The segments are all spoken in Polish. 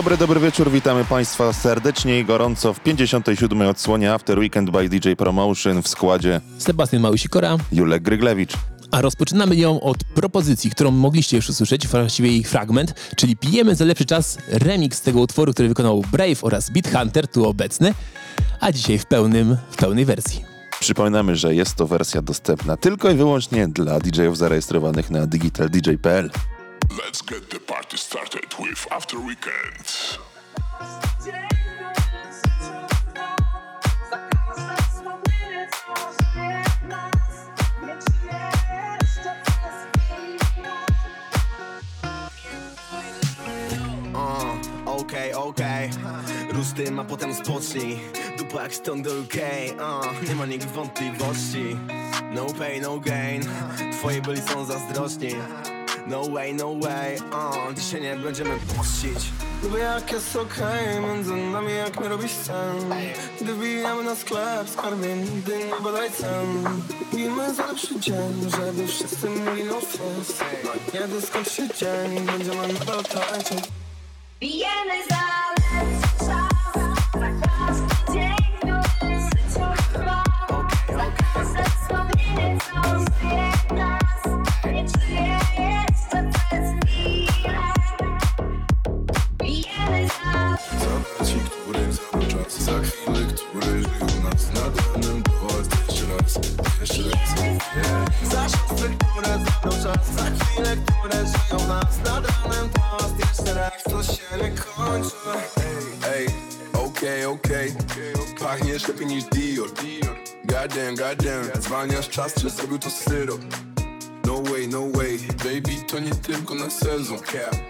Dobry, dobry wieczór, witamy Państwa serdecznie i gorąco w 57. odsłonie After Weekend by DJ Promotion w składzie Sebastian Małysikora, Julek Gryglewicz. a rozpoczynamy ją od propozycji, którą mogliście już usłyszeć, właściwie jej fragment, czyli Pijemy za lepszy czas, remix tego utworu, który wykonał Brave oraz Beat Hunter, tu obecny, a dzisiaj w, pełnym, w pełnej wersji. Przypominamy, że jest to wersja dostępna tylko i wyłącznie dla DJ-ów zarejestrowanych na digitaldj.pl. Let's get the party started with After Weekend. Uh, Okej, okej Rusz tym, a potem spocznij Dupa jak stąd do UK uh, Nie ma nikt wątpliwości. No pain, no gain. Twoi byli są zazdrosni No way, no way uh, Dzisiaj nie będziemy pościć Lubię jak jest okej Między nami jak nie robisz sen. Gdy wbijamy na sklep Skarbie nigdy nie badaj cen. Pijmy za lepszy dzień Żeby wszyscy mieli no stres No kiedy skończy się dzień Będziemy nadal tańczyć. Pijemy za Zwalniasz czas, czy zrobił to syrop No way, no way. Baby, to nie tylko na sezon.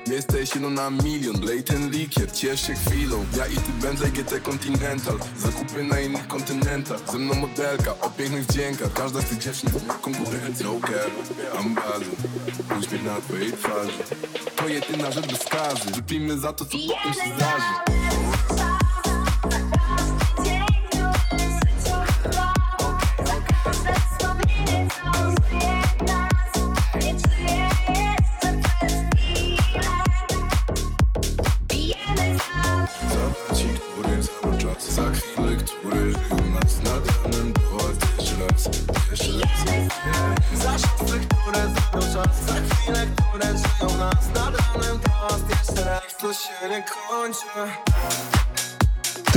Jesteś jedno na milion. Lej ten likier, ciesz się chwilą. Ja i ty Bentley GT Continental. Zakupy na innych kontynentach. Ze mną modelka o pięknych wdziękach. Każda z tych dziewczyn to konkurencja No care, I'm ballin' Uśmiech na twojej twarzy. To jedyna rzecz bez skazy. Wypijmy za to, co potem się zdarzy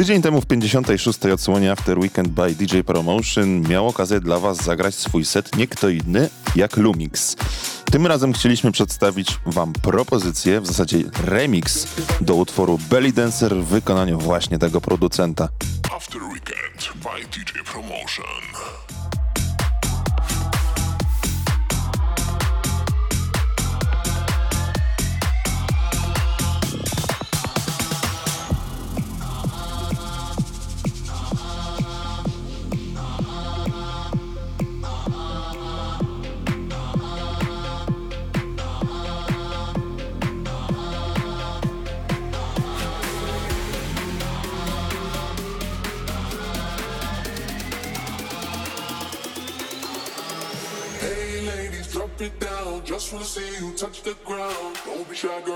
Tydzień temu w 56. odsłonie After Weekend by DJ Promotion miał okazję dla Was zagrać swój set nie kto inny jak Lumix. Tym razem chcieliśmy przedstawić Wam propozycję, w zasadzie remix do utworu Belly Dancer w wykonaniu właśnie tego producenta. After Weekend by DJ Promotion. The ground. Don't be shy, girl,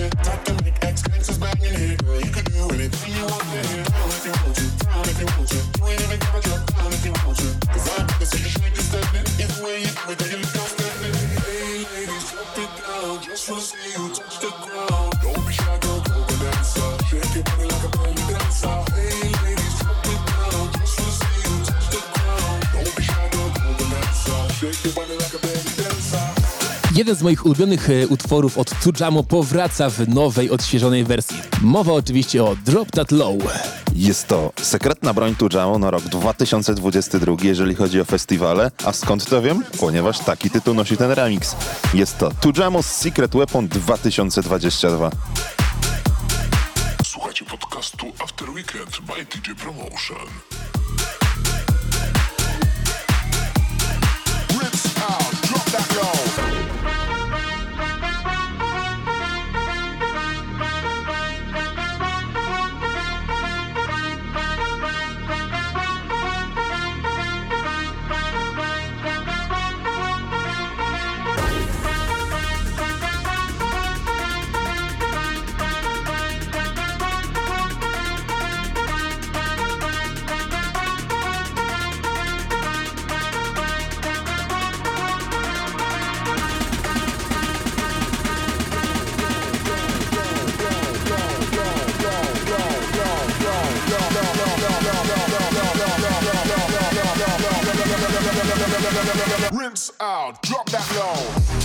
here. Talking like ex gangsters banging yeah, girl, you can do anything you want, yeah. Down Jeden z moich ulubionych e, utworów od Tujamo powraca w nowej, odświeżonej wersji. Mowa oczywiście o Drop That Low. Jest to sekretna broń Tujamo na rok 2022, jeżeli chodzi o festiwale. A skąd to wiem? Ponieważ taki tytuł nosi ten remix. Jest to Tujamo Secret Weapon 2022. Słuchajcie podcastu After Weekend by DJ Promotion. Out, drop that low.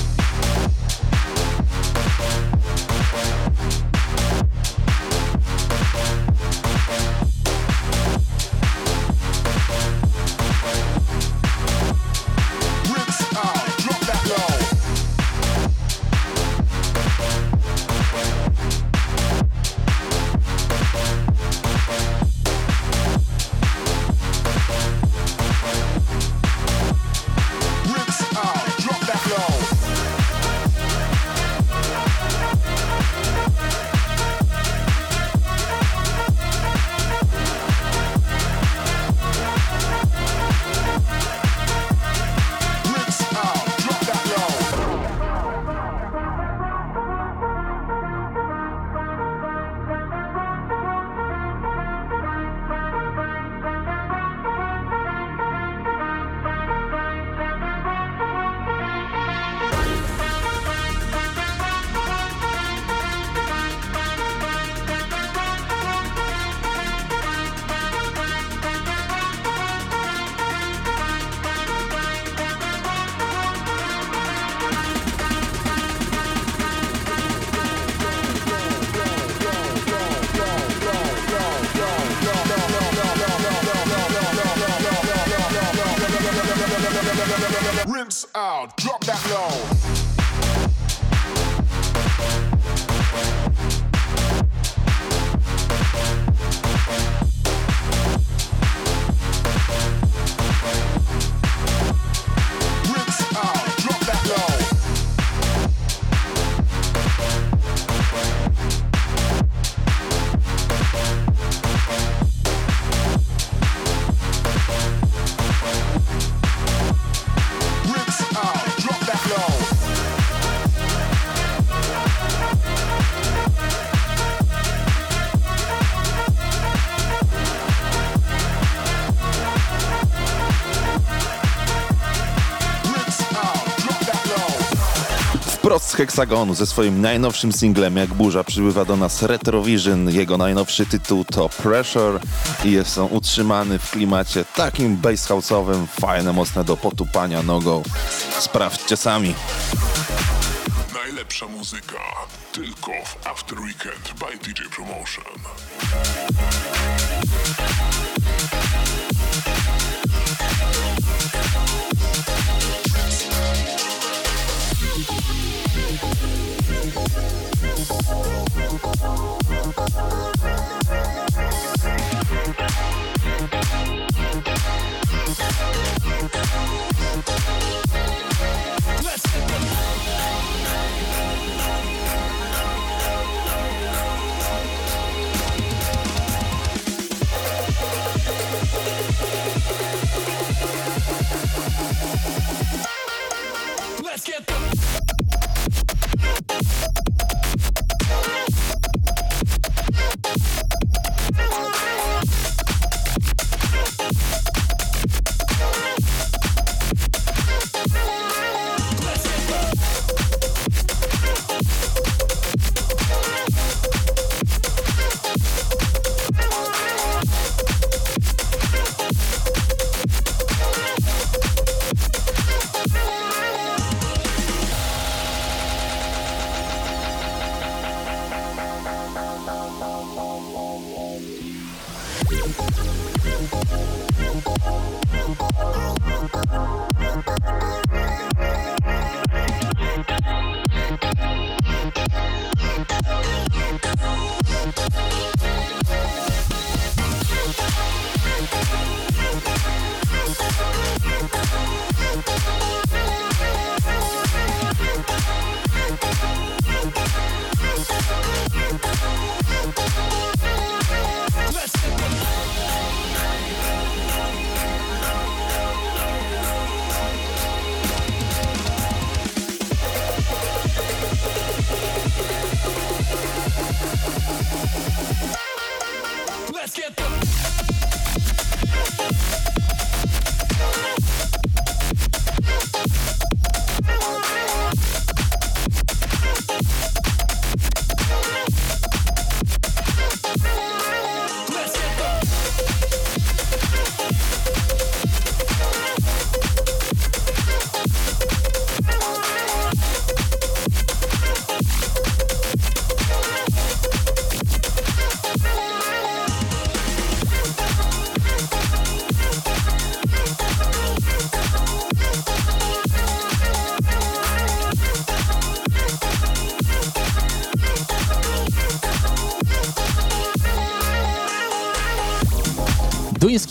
Wprost z Heksagonu ze swoim najnowszym singlem Jak burza przybywa do nas Retrovision. Jego najnowszy tytuł to Pressure i jest on utrzymany w klimacie takim bass fajne, mocne do potupania nogą. Sprawdźcie sami. Najlepsza muzyka tylko w After Weekend by DJ Promotion.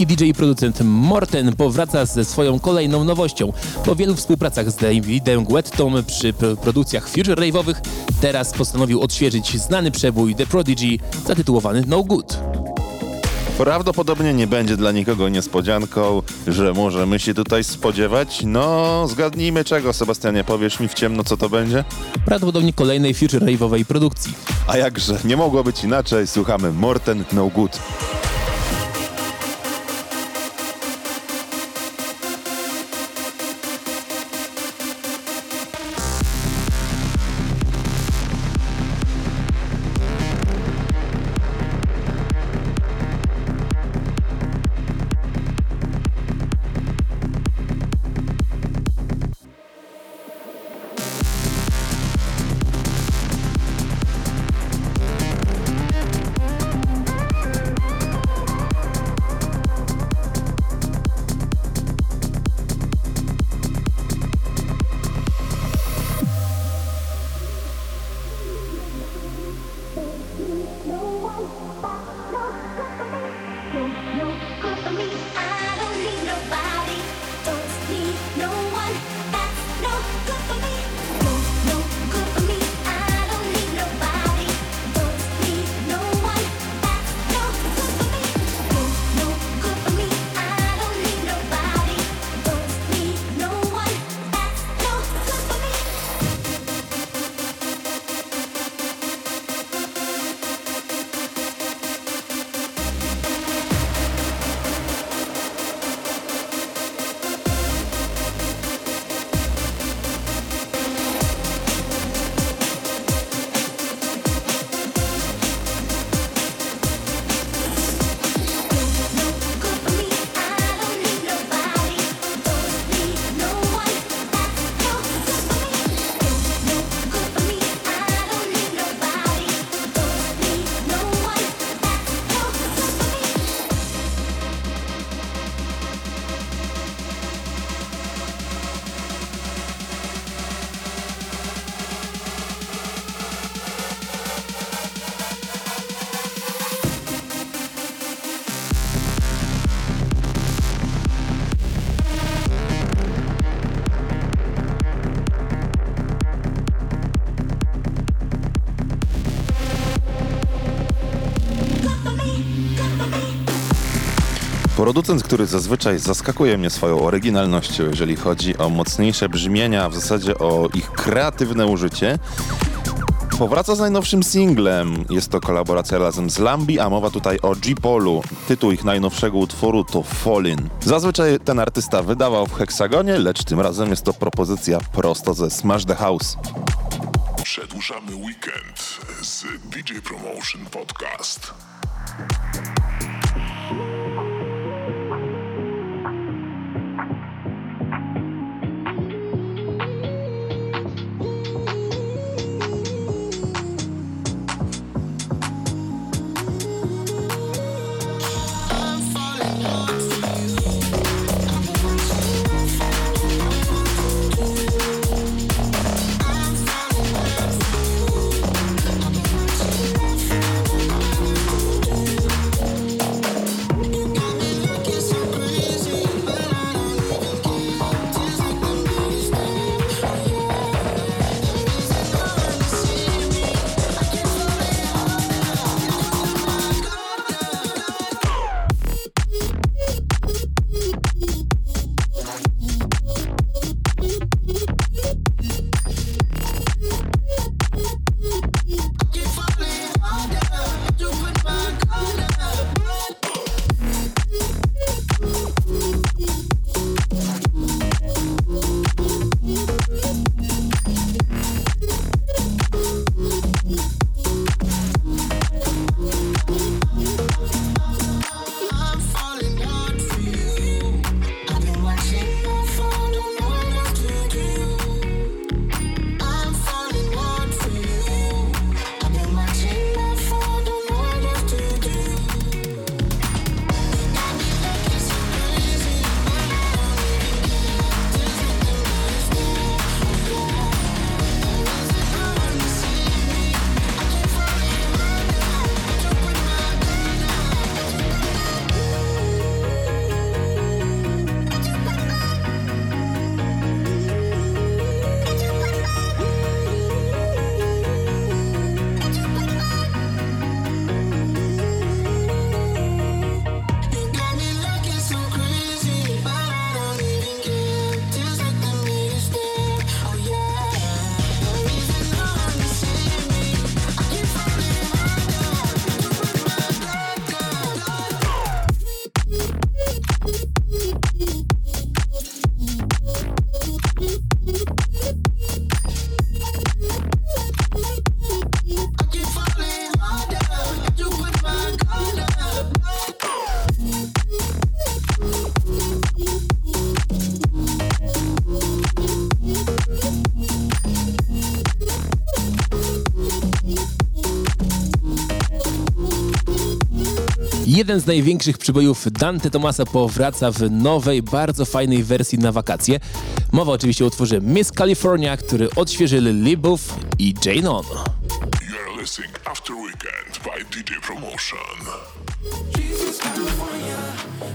Duński DJ i producent Morten powraca ze swoją kolejną nowością. Po wielu współpracach z Davidem Guettą przy pro- produkcjach Future Rave'owych, teraz postanowił odświeżyć znany przebój The Prodigy zatytułowany No Good. Prawdopodobnie nie będzie dla nikogo niespodzianką, że możemy się tutaj spodziewać. No, zgadnijmy czego, Sebastianie, powiesz mi w ciemno, co to będzie? Prawdopodobnie kolejnej Future Rave'owej produkcji. A jakże, nie mogło być inaczej, słuchamy Morten No Good. Producent, który zazwyczaj zaskakuje mnie swoją oryginalnością, jeżeli chodzi o mocniejsze brzmienia, w zasadzie o ich kreatywne użycie, powraca z najnowszym singlem. Jest to kolaboracja razem z Lambi, a mowa tutaj o G-Polu. Tytuł ich najnowszego utworu to Fallin. Zazwyczaj ten artysta wydawał w heksagonie, lecz tym razem jest to propozycja prosto ze Smash the House. Przedłużamy weekend z DJ Promotion Podcast. Jeden z największych przybojów Dante Tomasa powraca w nowej, bardzo fajnej wersji na wakacje. Mowa oczywiście o utworze Miss California, który odświeżyli Libów i Jane On. You're After Weekend by DJ Promotion. Jesus, California,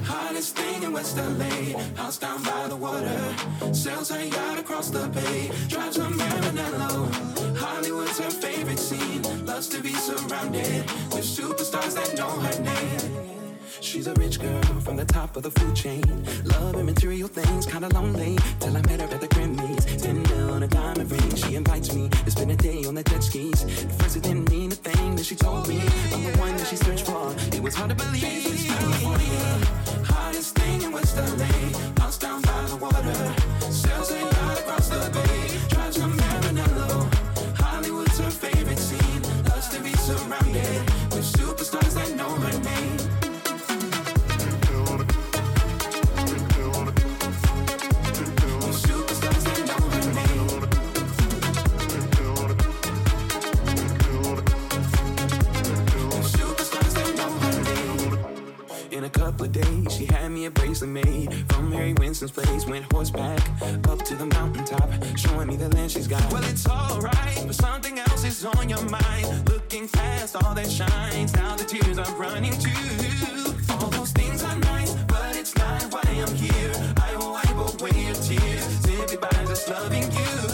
hottest thing in West LA. House down by the water, sails her yacht across the bay. Drives a Maranello. Hollywood's her favorite scene. Loves to be surrounded with superstars that know her name. She's a rich girl from the top of the food chain. Love and material things, kinda lonely. Till I met her at the Grammys. Ten mil on a diamond ring. She invites me to spend a day on the jet skis. At first it didn't mean a thing that she told me. I'm the one that she searched for. It was hard to believe. She's California, hottest thing in West LA. House down by the water. Sails a yacht across the bay. Drives a Maranello. Hollywood's her favorite scene. Loves to be surrounded with superstars that know her name. In a couple of days, she had me a bracelet made from Mary Winston's place. Went horseback up to the mountaintop, showing me the land she's got. Well, it's alright, but something else is on your mind. Looking past all that shines, now the tears are running too. All those things are nice, but it's not why I'm here. I will wipe away your tears simply by just loving you.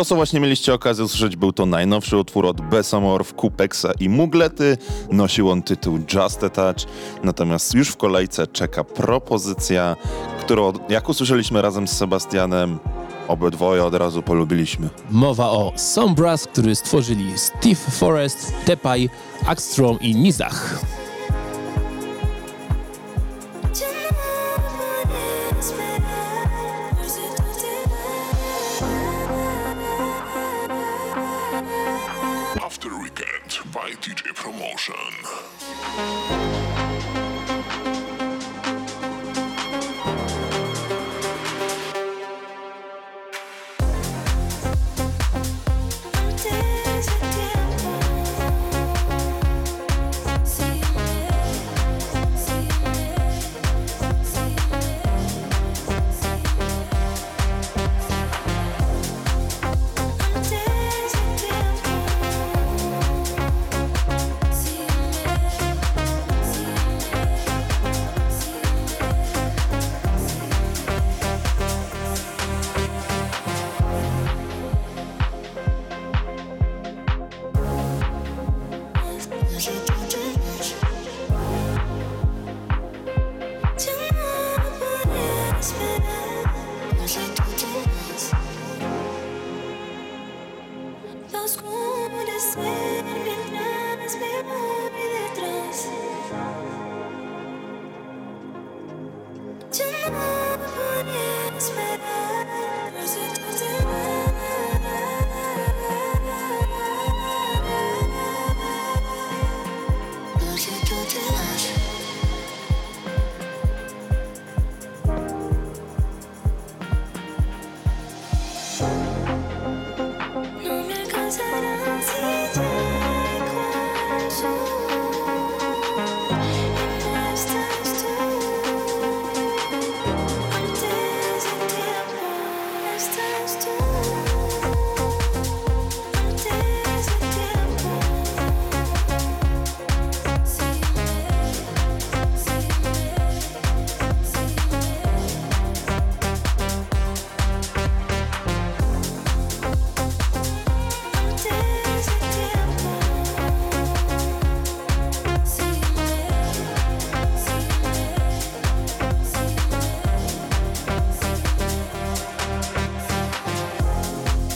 To, co właśnie mieliście okazję usłyszeć, był to najnowszy utwór od Besomorph, Kupexa i Muglety. Nosił on tytuł Just a Touch, natomiast już w kolejce czeka propozycja, którą, jak usłyszeliśmy razem z Sebastianem, obydwoje od razu polubiliśmy. Mowa o Sombras, który stworzyli Steve Forrest, Tepaj, Axstrom i Nizach. DJ Promotion.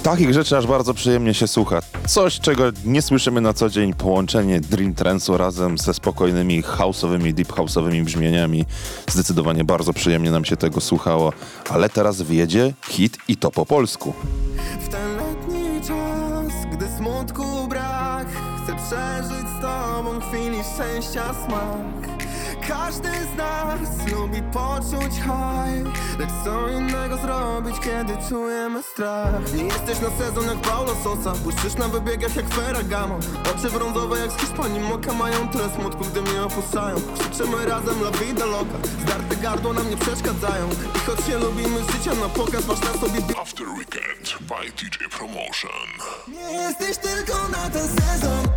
Takich rzeczy aż bardzo przyjemnie się słucha. Coś, czego nie słyszymy na co dzień. Połączenie Dream Trance'u razem ze spokojnymi house'owymi, deep house'owymi brzmieniami. Zdecydowanie bardzo przyjemnie nam się tego słuchało. Ale teraz wjedzie hit i to po polsku. W ten letni czas, gdy smutku brak Chcę przeżyć z tobą chwili szczęścia smak Każdy z nas lubi poczuć high Lecz co innego zrobić, kiedy czujemy strach? Nie jesteś na sezon jak Paulo Sosa Błyszczysz na wybiegach jak Ferragamo. Oczy brązowe jak z Hiszpanii Moka mają tyle smutku, gdy mnie opuszczają. Krzyczymy razem la vida loca Zdarte gardło nam nie przeszkadzają. I choć się lubimy życia na pokaz Masz na sobie After Weekend by DJ Promotion. Nie jesteś tylko na ten sezon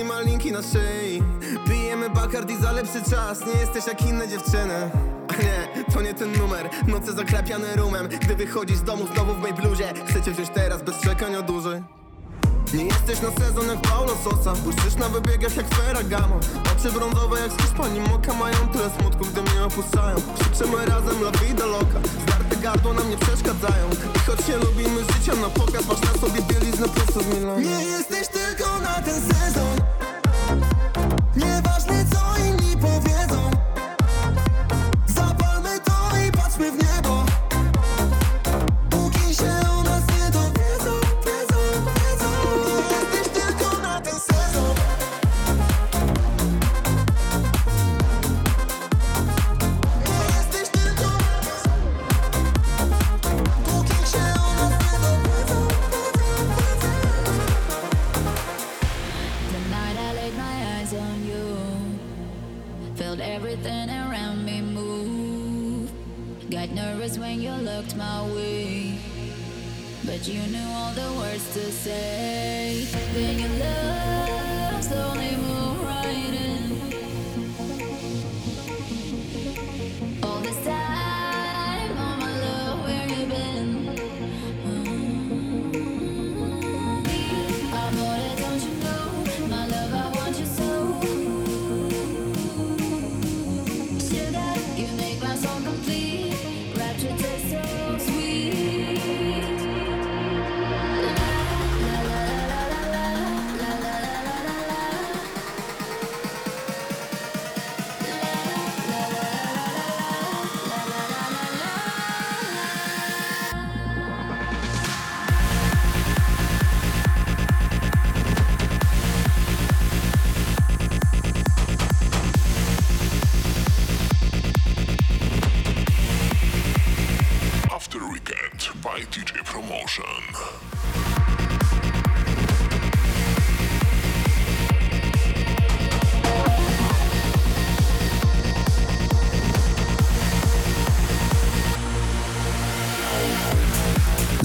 długiej sukni malinki na szyi. Pijemy Bacardi za lepszy czas. Nie jesteś jak inne dziewczyny. A nie, to nie ten numer. Noce zakrapiane rumem. Gdy wychodzisz z domu znowu w mej bluzie. Chcecie wziąć teraz bez czekania dłużej nie jesteś na sezon jak Paulo Sosa. Błyszczysz na wybiegach jak Ferragamo. Oczy brązowe jak z Hiszpanii. Moka mają tyle smutku, gdy mnie opuszczają. Krzyczymy razem la vida loca. Zdarte gardło nam nie przeszkadzają. I choć się lubimy życia na pokaz Masz na sobie bieliznę prosto z Milanu. Nie jesteś tylko na ten sezon. Nieważne co inni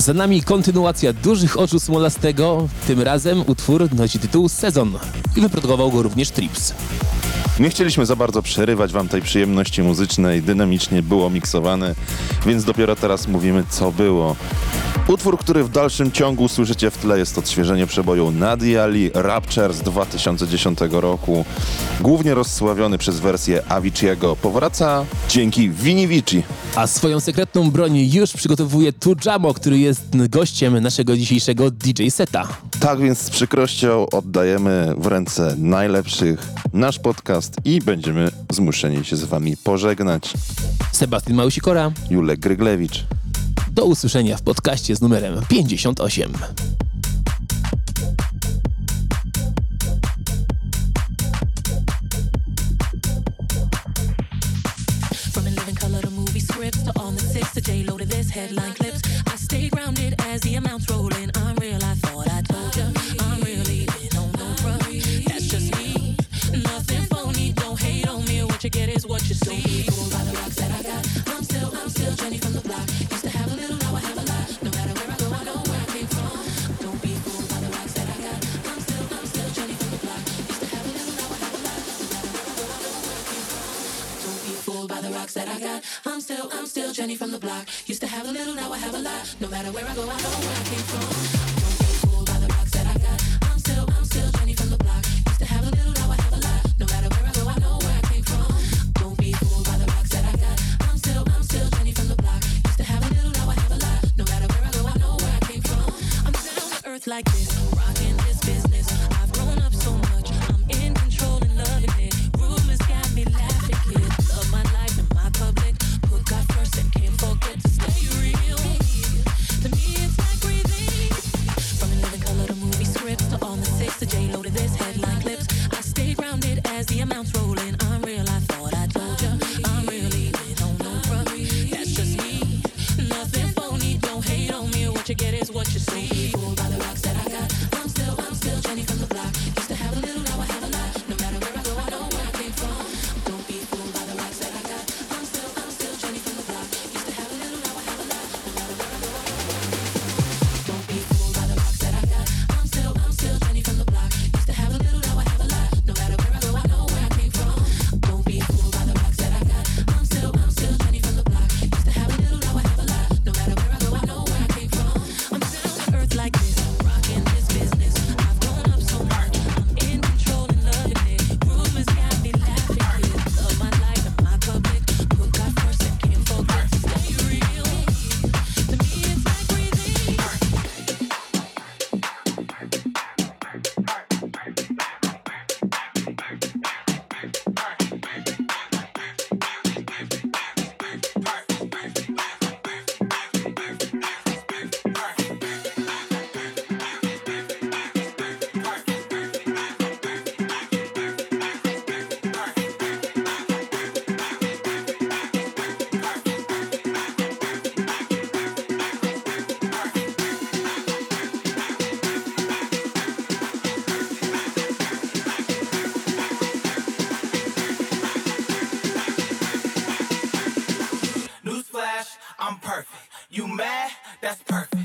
Za nami kontynuacja Dużych Oczu Smolastego. Tym razem utwór nosi tytuł Sezon i wyprodukował go również Trips. Nie chcieliśmy za bardzo przerywać wam tej przyjemności muzycznej, dynamicznie było miksowane, więc dopiero teraz mówimy, co było. Utwór, który w dalszym ciągu słyszycie w tle, jest odświeżenie przeboju Nadia Ali Rapture z 2010 roku. Głównie rozsławiony przez wersję Avicii'ego, powraca dzięki Vini Vici. A swoją sekretną broń już przygotowuje Tujamo, który jest gościem naszego dzisiejszego DJ seta. Tak więc z przykrością oddajemy w ręce najlepszych nasz podcast i będziemy zmuszeni się z wami pożegnać. Sebastian Małysikora, Julek Gryglewicz. do usłyszenia w podcaście z numerem 58. From a living color to movie scripts to on the six to J Lo to this headline clips. I stay grounded as the amounts roll in. I'm real, I get is what you see. Don't be fooled by the rocks that I got. I'm still, I'm still Jenny from the block. Used to have a little, now I have a lot. No matter where I go, I know where I came from. Don't be fooled by the rocks that I got. I'm still, I'm still Jenny from the block. Used to have a little, now I have a lot. Don't be fooled by the rocks that I got. I'm still, I'm still Jenny from the block. Used to have a little, now I have a lot. No matter where I go, I know where I came from. like this. I'm perfect. You mad? That's perfect.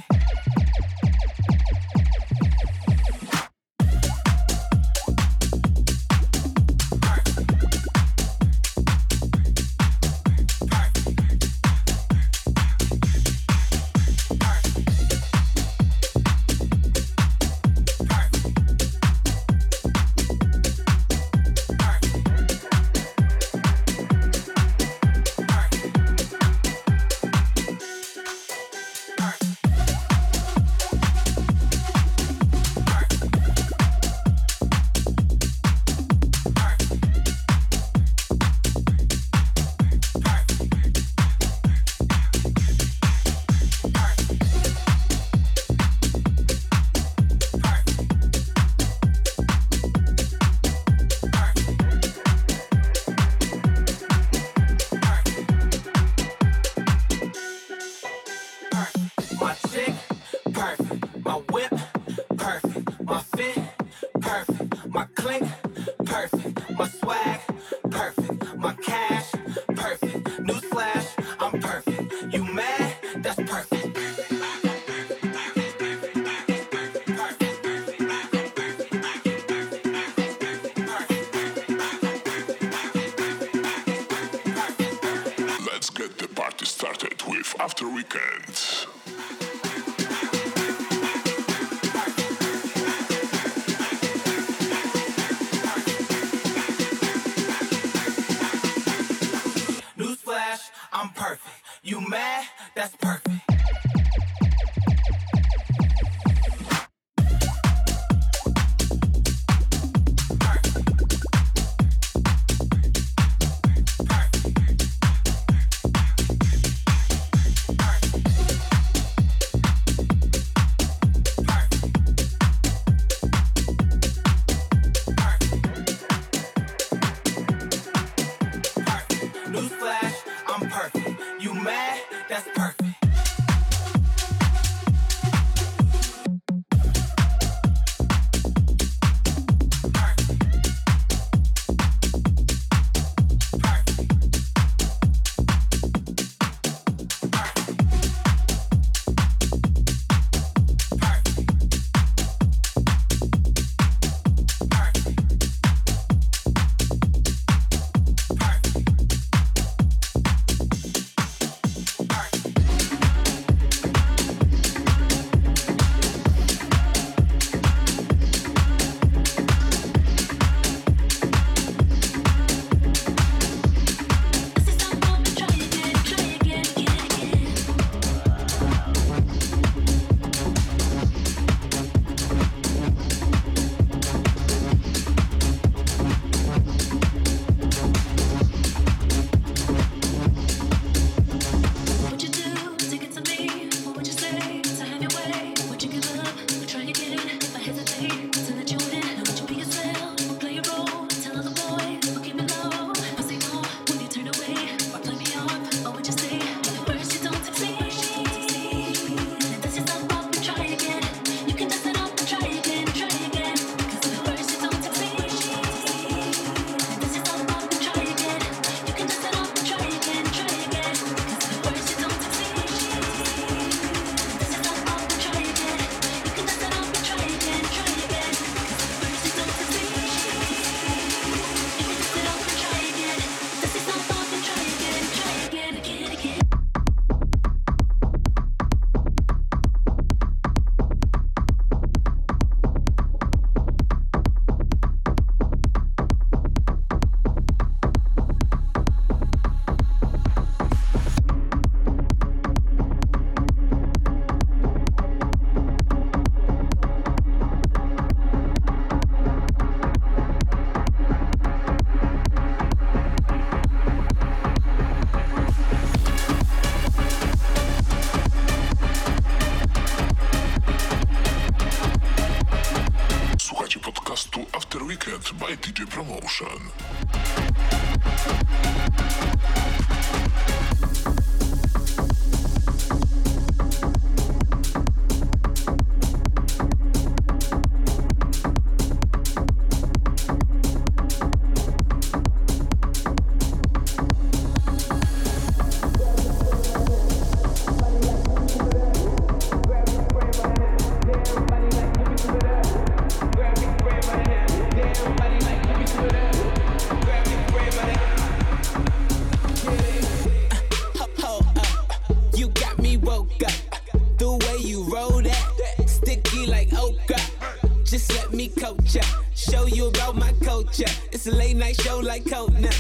Night show like Conan.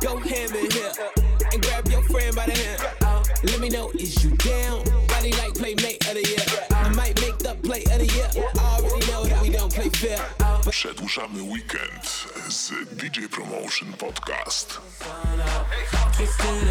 Go ham in here and grab your friend by the hand. Let me know is you down? Body like playmate of the year. I might make the play of the year. I already know that we don't play fair. Przedłużamy weekend z DJ Promotion Podcast. Twisted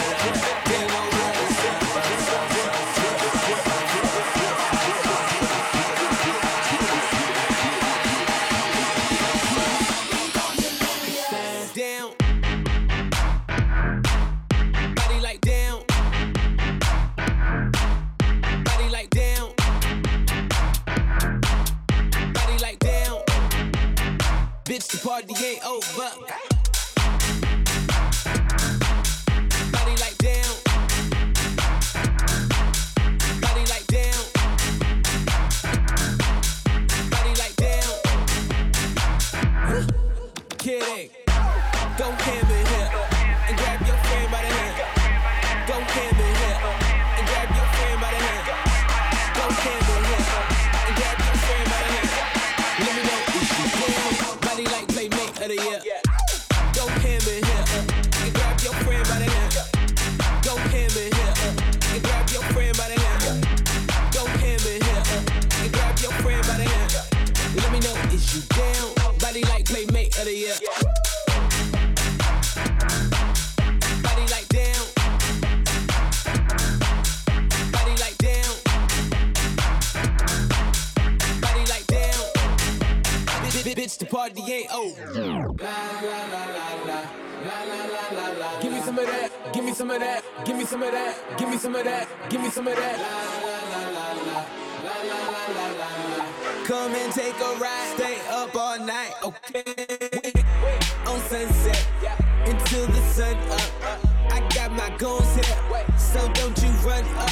Bitch, the party ain't over. Oh. Give me some of that. Give me some of that. Give me some of that. Give me some of that. Give me some of that. Come and take a ride. Stay up all night, okay? On sunset until the sun up. I got my goons here, so don't you run up.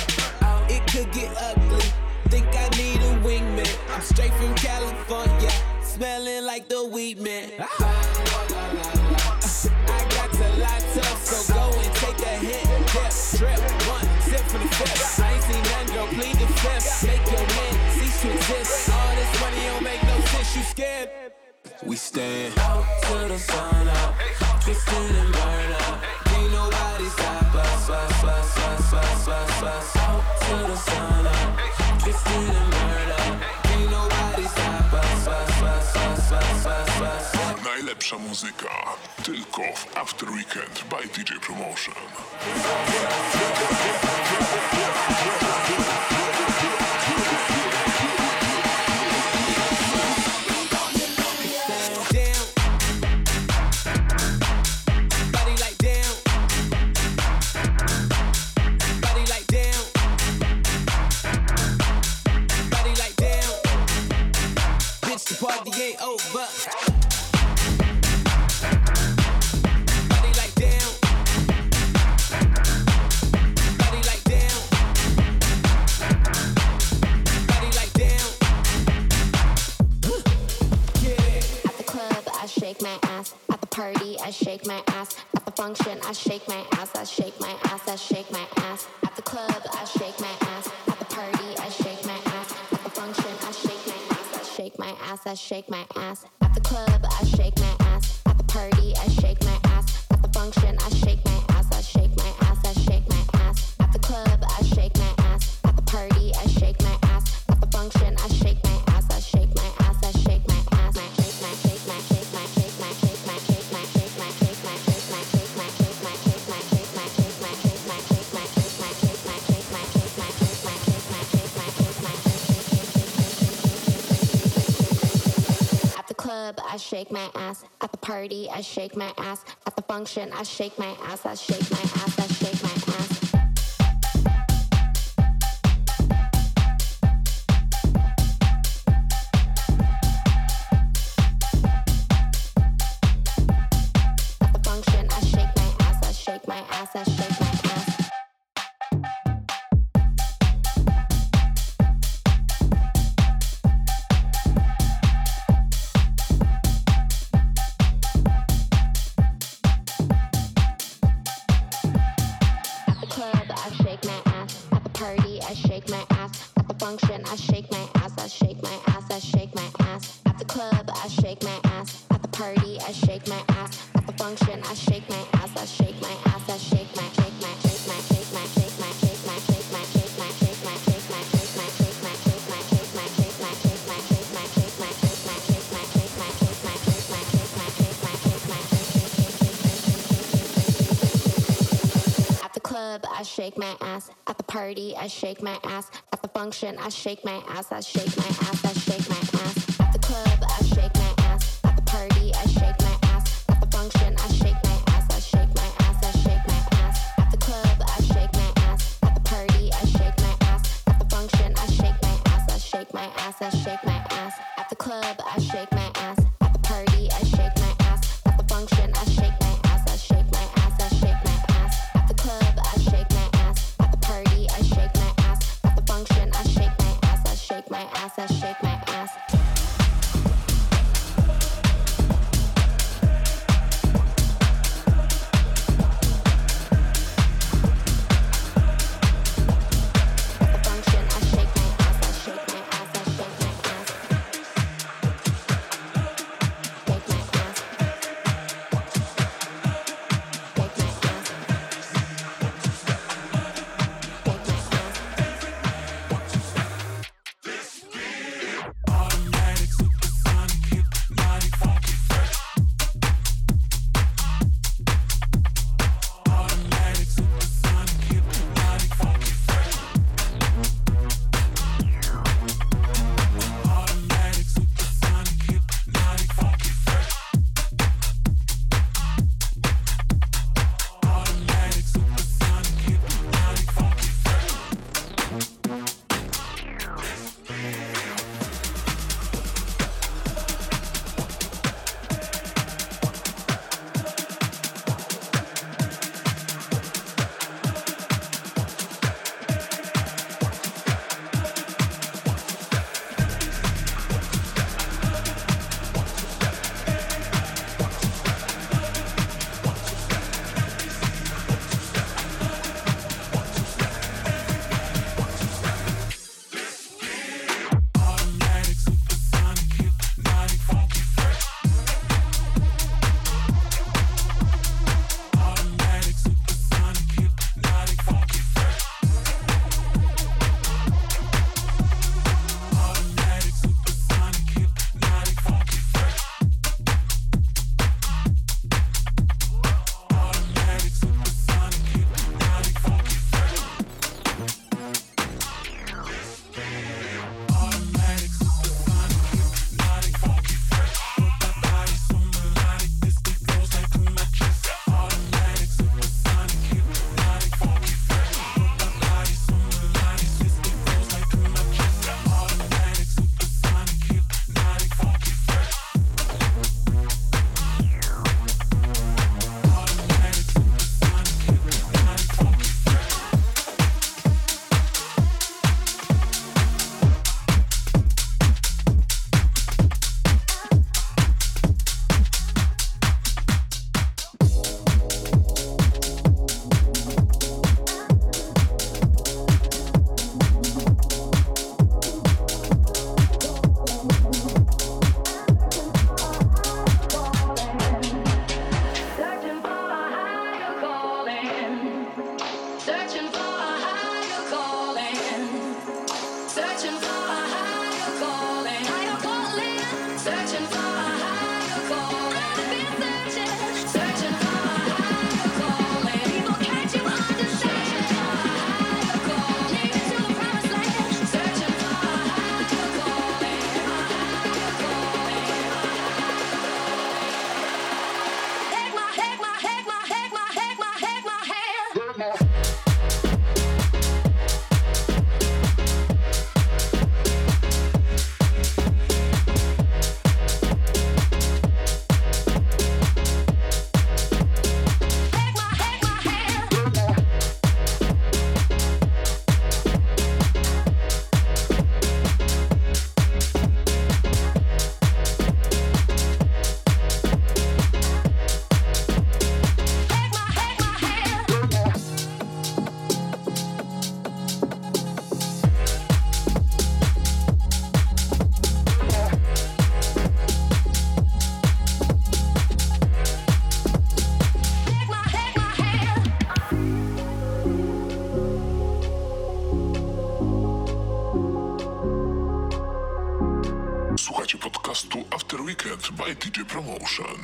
It could get ugly. Think I need a wingman. I'm straight from California, smelling like the weed man. I got to light up, so go and take a hit. Dip, drip, one sip for the fifth. I ain't seen nothing, girl, plead the fifth. Make your man cease to exist. All this money don't make no sense, you scared? We stand out to the sun up, twisted and burn up. Ain't nobody stop us, us, us, us, us, us, us. Out to the sun up, twisted and burn up. Ain't nobody Najlepsza muzyka tylko w After Weekend by DJ Promotion. Shake my ass. At the party, I shake my ass. At the function, I shake my ass. I shake my ass. I shake my ass. At the club, I shake my ass. At the party, I shake my ass. At the function, I shake my ass. I shake my ass. I shake my ass. At the club, I shake my ass. At the party, I shake my ass. At the function, I shake my ass. I shake my ass. I shake my ass. At the club, I shake my ass. At the party, I shake my ass. At the function, I shake my ass. At the party, I shake my ass. At the function, I shake my ass. I shake my ass. I shake my ass. Shake my ass. At the party, I shake my ass. At the function, I shake my ass. I shake my ass. I shake my ass. At the club, I shake my ass. At the party, I shake my ass. At the function, I Ocean.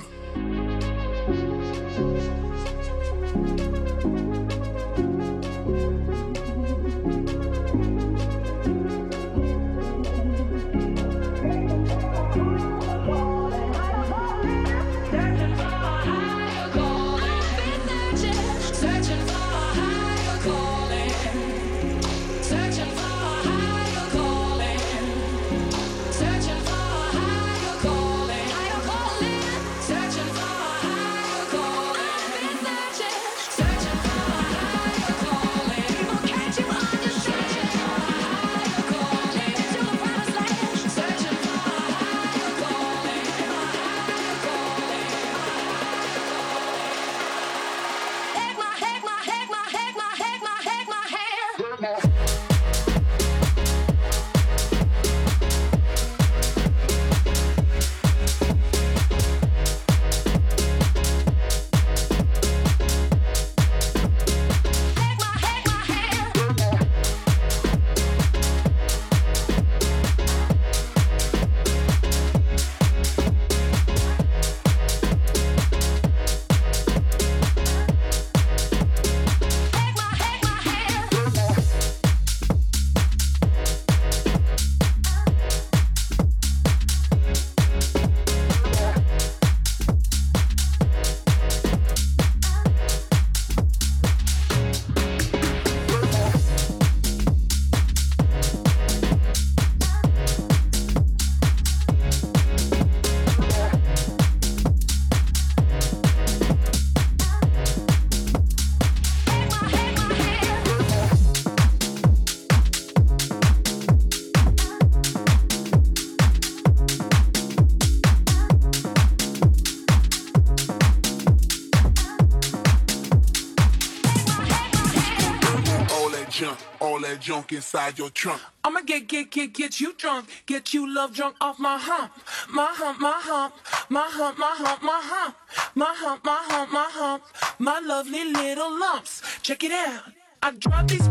junk inside your trunk. I'ma get, get, get, get you drunk. Get you love drunk off my hump. My hump, my hump. My hump, my hump, my hump. My hump, my hump, my hump. My lovely little lumps. Check it out. I drop these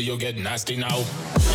you'll get nasty now.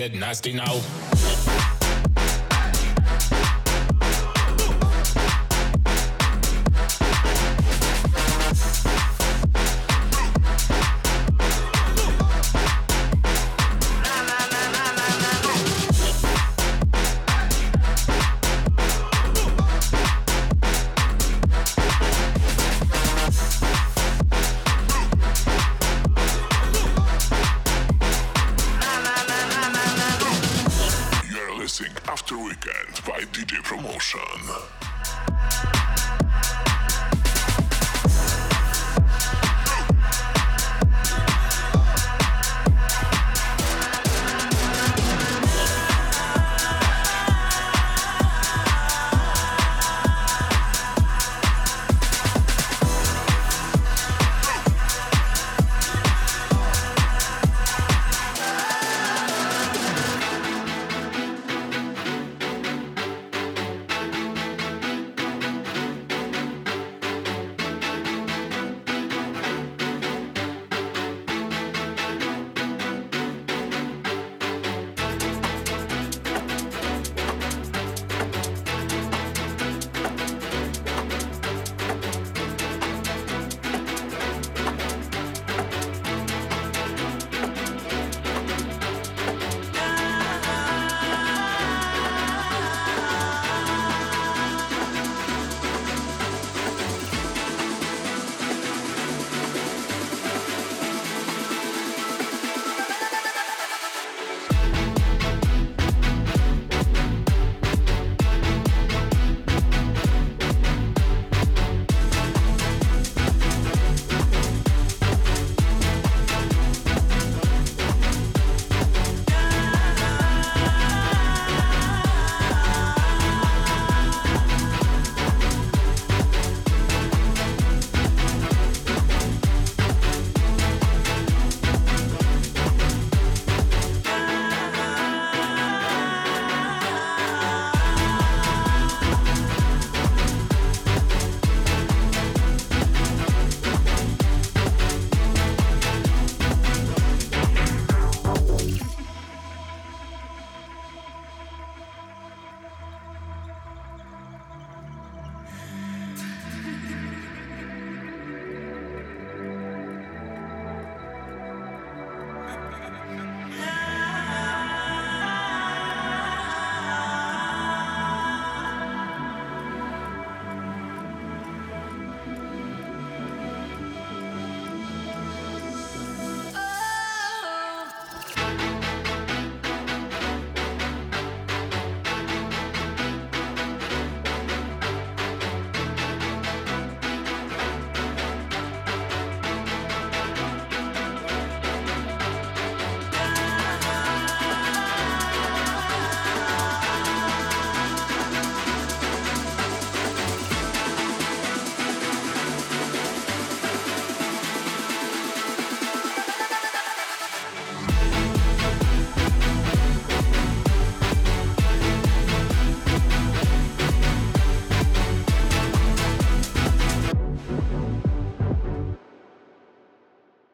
Get nasty now.